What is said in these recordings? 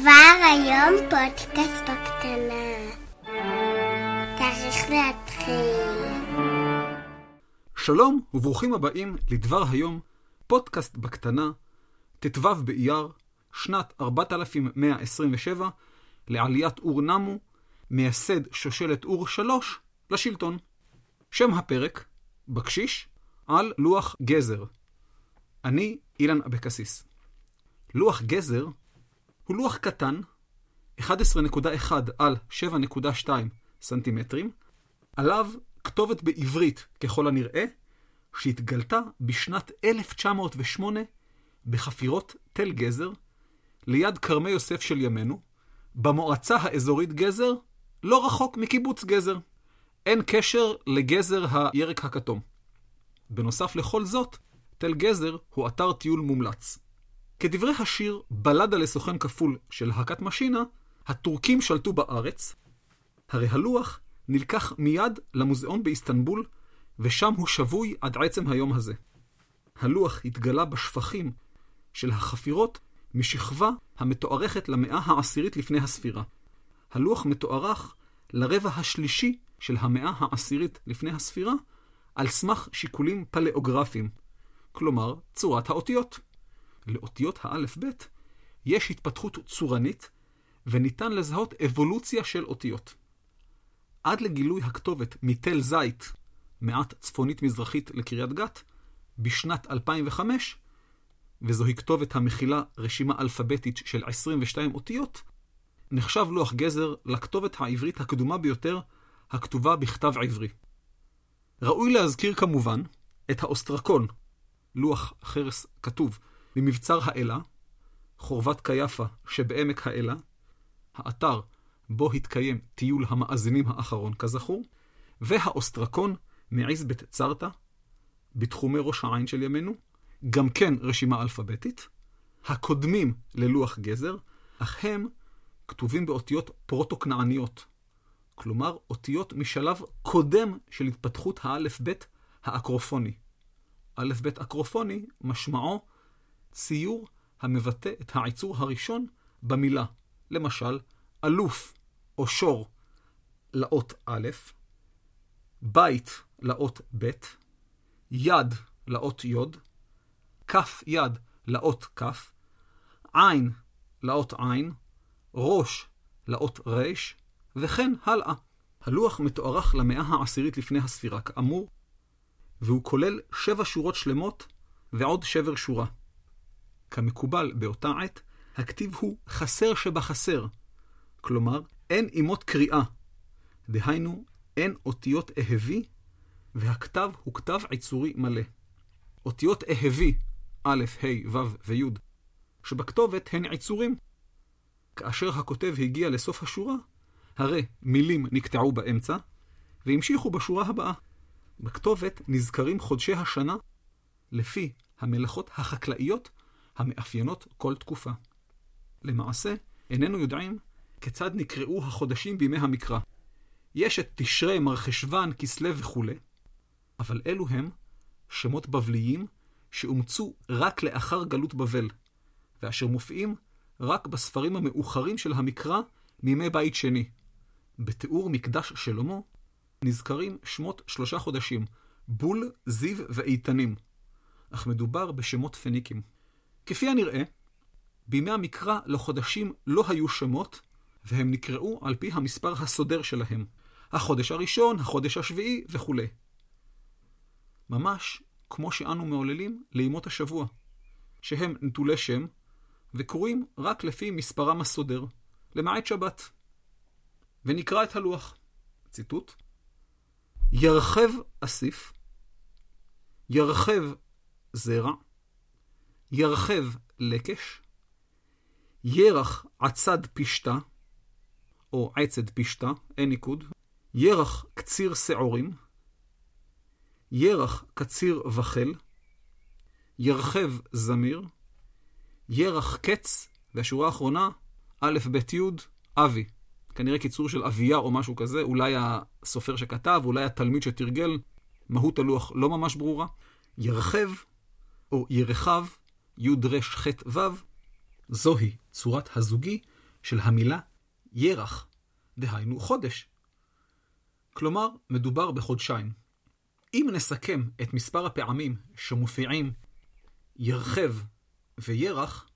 כבר היום פודקאסט בקטנה. צריך להתחיל. שלום וברוכים הבאים לדבר היום, פודקאסט בקטנה, ט"ו באייר, שנת 4127, לעליית אור נמו, מייסד שושלת אור שלוש, לשלטון. שם הפרק, בקשיש, על לוח גזר. אני אילן אבקסיס. לוח גזר הוא לוח קטן, 11.1 על 7.2 סנטימטרים, עליו כתובת בעברית ככל הנראה, שהתגלתה בשנת 1908 בחפירות תל גזר, ליד כרמי יוסף של ימינו, במועצה האזורית גזר, לא רחוק מקיבוץ גזר. אין קשר לגזר הירק הכתום. בנוסף לכל זאת, תל גזר הוא אתר טיול מומלץ. כדברי השיר בלדה לסוכן כפול של להקת משינה, הטורקים שלטו בארץ, הרי הלוח נלקח מיד למוזיאון באיסטנבול, ושם הוא שבוי עד עצם היום הזה. הלוח התגלה בשפכים של החפירות משכבה המתוארכת למאה העשירית לפני הספירה. הלוח מתוארך לרבע השלישי של המאה העשירית לפני הספירה, על סמך שיקולים פלאוגרפיים, כלומר צורת האותיות. לאותיות האלף-בית יש התפתחות צורנית, וניתן לזהות אבולוציה של אותיות. עד לגילוי הכתובת מתל זית, מעט צפונית-מזרחית לקריית גת, בשנת 2005, וזוהי כתובת המכילה רשימה אלפביתית של 22 אותיות, נחשב לוח גזר לכתובת העברית הקדומה ביותר, הכתובה בכתב עברי. ראוי להזכיר כמובן את האוסטרקון, לוח חרס כתוב, ממבצר האלה, חורבת קייפה שבעמק האלה, האתר בו התקיים טיול המאזינים האחרון כזכור, והאוסטרקון מעזבת צרטה, בתחומי ראש העין של ימינו, גם כן רשימה אלפביתית, הקודמים ללוח גזר, אך הם כתובים באותיות פרוטו-כנעניות, כלומר אותיות משלב קודם של התפתחות האלף-בית האקרופוני. אלף-בית אקרופוני משמעו ציור המבטא את העיצור הראשון במילה. למשל, אלוף או שור לאות א', בית לאות ב', יד לאות י', כף יד לאות כף, עין לאות עין, ראש לאות רש, וכן הלאה. הלוח מתוארך למאה העשירית לפני הספירה, כאמור, והוא כולל שבע שורות שלמות ועוד שבר שורה. כמקובל באותה עת, הכתיב הוא חסר שבחסר, כלומר, אין אימות קריאה. דהיינו, אין אותיות אהבי, והכתב הוא כתב עיצורי מלא. אותיות אהבי, א', ה', ו' וי', שבכתובת הן עיצורים. כאשר הכותב הגיע לסוף השורה, הרי מילים נקטעו באמצע, והמשיכו בשורה הבאה. בכתובת נזכרים חודשי השנה לפי המלאכות החקלאיות המאפיינות כל תקופה. למעשה, איננו יודעים כיצד נקראו החודשים בימי המקרא. יש את תשרי, מרחשוון, כסלו וכולי, אבל אלו הם שמות בבליים שאומצו רק לאחר גלות בבל, ואשר מופיעים רק בספרים המאוחרים של המקרא מימי בית שני. בתיאור מקדש שלמה נזכרים שמות שלושה חודשים, בול, זיו ואיתנים, אך מדובר בשמות פניקים. כפי הנראה, בימי המקרא לחודשים לא היו שמות, והם נקראו על פי המספר הסודר שלהם. החודש הראשון, החודש השביעי וכו'. ממש כמו שאנו מעוללים לימות השבוע, שהם נטולי שם, וקוראים רק לפי מספרם הסודר, למעט שבת. ונקרא את הלוח. ציטוט: ירחב אסיף, ירחב זרע, ירחב לקש, ירח עצד פשתה, או עצד פשתה, אין ניקוד, ירח קציר שעורים, ירח קציר וחל, ירחב זמיר, ירח קץ, והשורה האחרונה, א', ב', י', אבי. כנראה קיצור של אביה או משהו כזה, אולי הסופר שכתב, אולי התלמיד שתרגל, מהות הלוח לא ממש ברורה. ירחב, או ירחב, י' ר' ח' ו', זוהי צורת הזוגי של המילה ירח, דהיינו חודש. כלומר, מדובר בחודשיים. אם נסכם את מספר הפעמים שמופיעים ירחב וירח,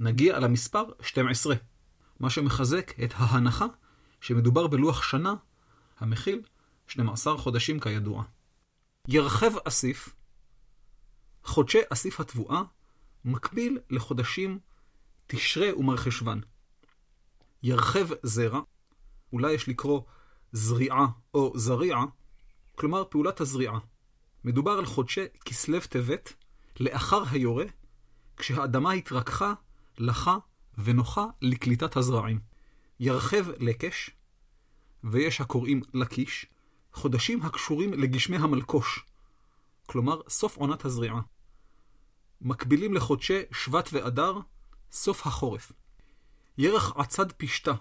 נגיע למספר 12, מה שמחזק את ההנחה שמדובר בלוח שנה המכיל 12 חודשים כידוע. ירחב אסיף, חודשי אסיף התבואה, מקביל לחודשים תשרה ומרחשוון. ירחב זרע, אולי יש לקרוא זריעה או זריעה, כלומר פעולת הזריעה. מדובר על חודשי כסלו טבת, לאחר היורה, כשהאדמה התרככה, לחה ונוחה לקליטת הזרעים. ירחב לקש, ויש הקוראים לקיש, חודשים הקשורים לגשמי המלקוש, כלומר סוף עונת הזריעה. מקבילים לחודשי שבט ואדר, סוף החורף. ירח עצד פשתה.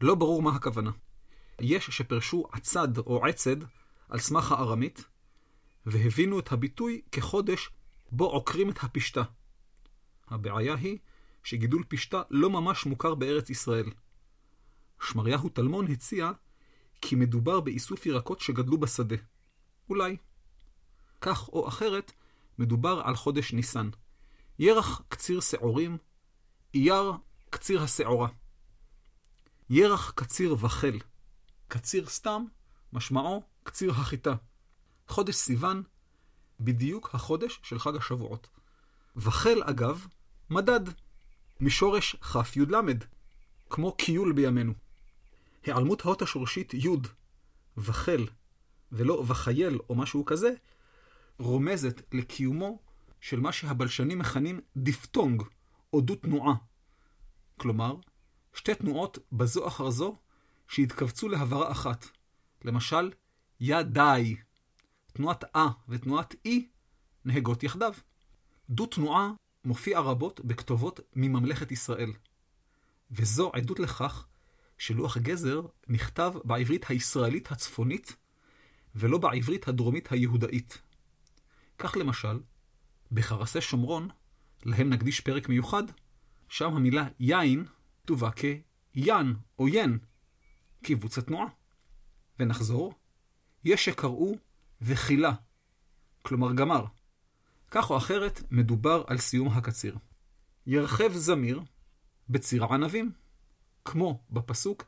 לא ברור מה הכוונה. יש שפרשו עצד או עצד על סמך הארמית, והבינו את הביטוי כחודש בו עוקרים את הפשתה. הבעיה היא שגידול פשתה לא ממש מוכר בארץ ישראל. שמריהו טלמון הציע כי מדובר באיסוף ירקות שגדלו בשדה. אולי. כך או אחרת, מדובר על חודש ניסן. ירח קציר שעורים, אייר קציר השעורה. ירח קציר וחל. קציר סתם, משמעו קציר החיטה. חודש סיוון, בדיוק החודש של חג השבועות. וחל, אגב, מדד, משורש כ"י"ל, כמו קיול בימינו. היעלמות האות השורשית י' וחל, ולא וחייל או משהו כזה, רומזת לקיומו של מה שהבלשנים מכנים דיפטונג, או דו-תנועה. כלומר, שתי תנועות בזו אחר זו שהתכווצו להברה אחת. למשל, ידי. תנועת א ותנועת אי נהגות יחדיו. דו-תנועה מופיע רבות בכתובות מממלכת ישראל. וזו עדות לכך שלוח גזר נכתב בעברית הישראלית הצפונית ולא בעברית הדרומית היהודאית. כך למשל, בחרסי שומרון, להם נקדיש פרק מיוחד, שם המילה יין כתובה כיין או ין, קיבוץ התנועה. ונחזור, יש שקראו וחילה, כלומר גמר. כך או אחרת, מדובר על סיום הקציר. ירחב זמיר בציר הענבים, כמו בפסוק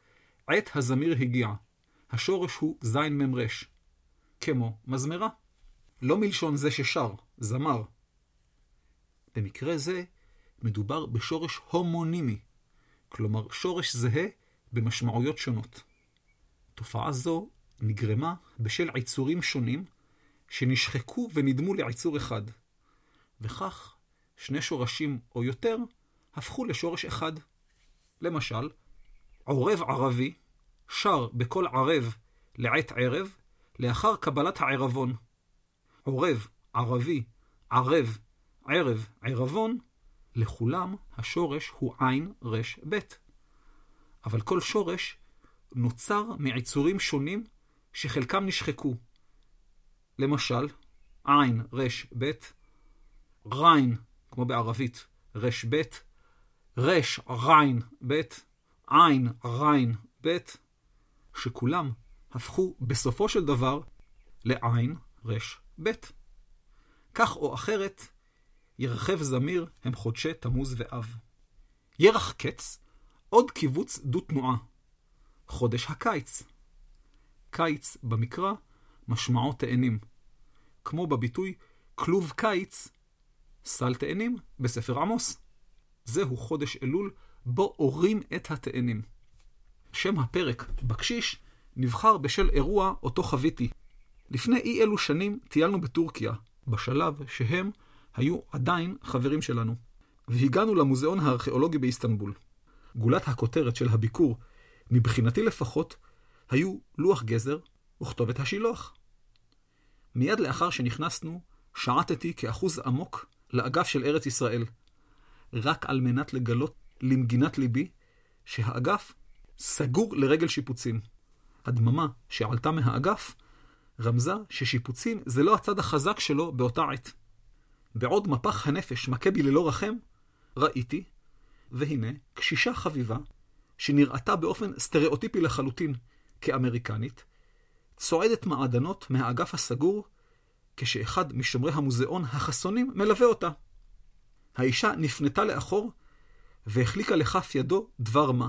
עת הזמיר הגיע. השורש הוא זין ממרש, כמו מזמרה. לא מלשון זה ששר, זמר. במקרה זה מדובר בשורש הומונימי, כלומר שורש זהה במשמעויות שונות. תופעה זו נגרמה בשל עיצורים שונים שנשחקו ונדמו לעיצור אחד, וכך שני שורשים או יותר הפכו לשורש אחד. למשל, עורב ערבי שר בקול ערב לעת ערב לאחר קבלת הערבון. עורב, ערבי, ערב, ערב, ערבון, לכולם השורש הוא עין רש בית. אבל כל שורש נוצר מעיצורים שונים שחלקם נשחקו. למשל, עין רש בית, ריין, כמו בערבית, רש בית, רש ריין בית, עין ריין בית, שכולם הפכו בסופו של דבר לעין רש בית. כך או אחרת, ירחב זמיר הם חודשי תמוז ואב. ירח קץ, עוד קיבוץ דו-תנועה. חודש הקיץ. קיץ במקרא משמעו תאנים, כמו בביטוי כלוב קיץ, סל תאנים בספר עמוס. זהו חודש אלול בו אורים את התאנים. שם הפרק, בקשיש, נבחר בשל אירוע אותו חוויתי. לפני אי אלו שנים טיילנו בטורקיה, בשלב שהם היו עדיין חברים שלנו, והגענו למוזיאון הארכיאולוגי באיסטנבול. גולת הכותרת של הביקור, מבחינתי לפחות, היו לוח גזר וכתובת השילוח. מיד לאחר שנכנסנו, שעטתי כאחוז עמוק לאגף של ארץ ישראל, רק על מנת לגלות למגינת ליבי שהאגף סגור לרגל שיפוצים. הדממה שעלתה מהאגף רמזה ששיפוצים זה לא הצד החזק שלו באותה עת. בעוד מפח הנפש מכה בי ללא רחם, ראיתי והנה, קשישה חביבה, שנראתה באופן סטריאוטיפי לחלוטין כאמריקנית, צועדת מעדנות מהאגף הסגור, כשאחד משומרי המוזיאון החסונים מלווה אותה. האישה נפנתה לאחור, והחליקה לכף ידו דבר מה.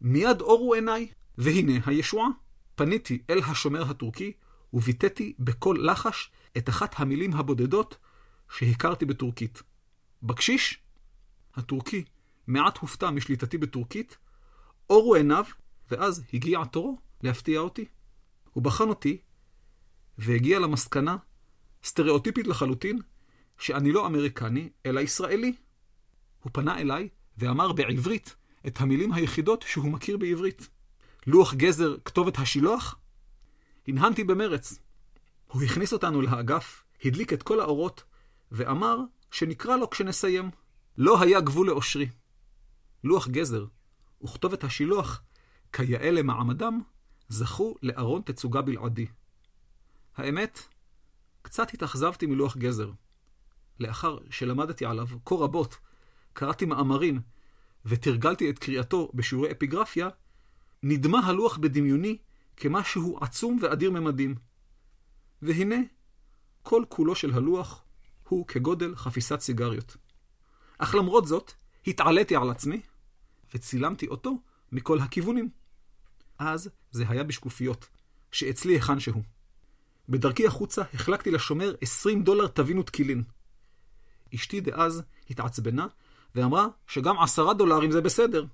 מיד אורו עיניי, והנה הישועה. פניתי אל השומר הטורקי, וביטאתי בקול לחש את אחת המילים הבודדות שהכרתי בטורקית. בקשיש? הטורקי מעט הופתע משליטתי בטורקית, אורו עיניו, ואז הגיע תורו להפתיע אותי. הוא בחן אותי, והגיע למסקנה, סטריאוטיפית לחלוטין, שאני לא אמריקני, אלא ישראלי. הוא פנה אליי ואמר בעברית את המילים היחידות שהוא מכיר בעברית. לוח גזר כתובת השילוח? הנהנתי במרץ. הוא הכניס אותנו לאגף, הדליק את כל האורות, ואמר שנקרא לו כשנסיים. לא היה גבול לאושרי. לוח גזר וכתובת השילוח, כיאה למעמדם, זכו לארון תצוגה בלעדי. האמת, קצת התאכזבתי מלוח גזר. לאחר שלמדתי עליו כה רבות, קראתי מאמרים ותרגלתי את קריאתו בשיעורי אפיגרפיה, נדמה הלוח בדמיוני כמשהו עצום ואדיר ממדים. והנה, כל כולו של הלוח הוא כגודל חפיסת סיגריות. אך למרות זאת, התעליתי על עצמי וצילמתי אותו מכל הכיוונים. אז זה היה בשקופיות, שאצלי היכן שהוא. בדרכי החוצה החלקתי לשומר 20 דולר טבין ותקילין. אשתי דאז התעצבנה ואמרה שגם עשרה דולרים זה בסדר.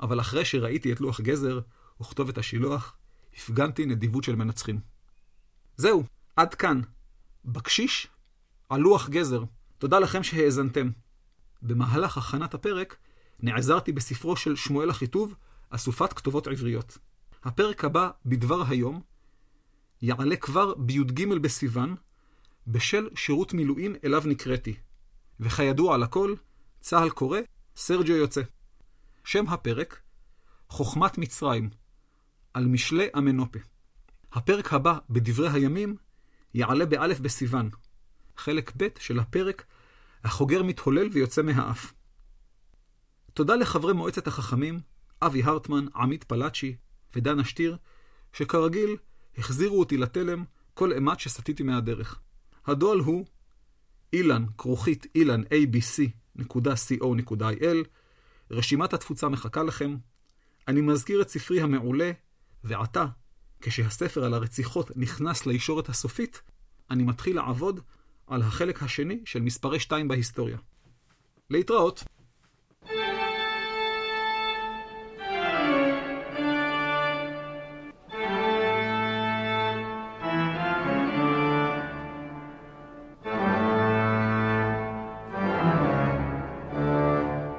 אבל אחרי שראיתי את לוח גזר וכתובת השילוח, הפגנתי נדיבות של מנצחים. זהו, עד כאן. בקשיש על לוח גזר. תודה לכם שהאזנתם. במהלך הכנת הפרק נעזרתי בספרו של שמואל אחיטוב, אסופת כתובות עבריות. הפרק הבא, בדבר היום, יעלה כבר בי"ג בסיוון, בשל שירות מילואים אליו נקראתי. וכידוע לכל, צה"ל קורא, סרג'ו יוצא. שם הפרק, חוכמת מצרים, על משלי אמנופה. הפרק הבא, בדברי הימים, יעלה באלף בסיוון, חלק ב' של הפרק, החוגר מתהולל ויוצא מהאף. תודה לחברי מועצת החכמים, אבי הרטמן, עמית פלאצ'י ודנה שטיר, שכרגיל החזירו אותי לתלם כל אימת שסטיתי מהדרך. הדואל הוא אילן, כרוכית אילן abc.co.il, רשימת התפוצה מחכה לכם. אני מזכיר את ספרי המעולה, ועתה, כשהספר על הרציחות נכנס לישורת הסופית, אני מתחיל לעבוד על החלק השני של מספרי 2 בהיסטוריה. להתראות.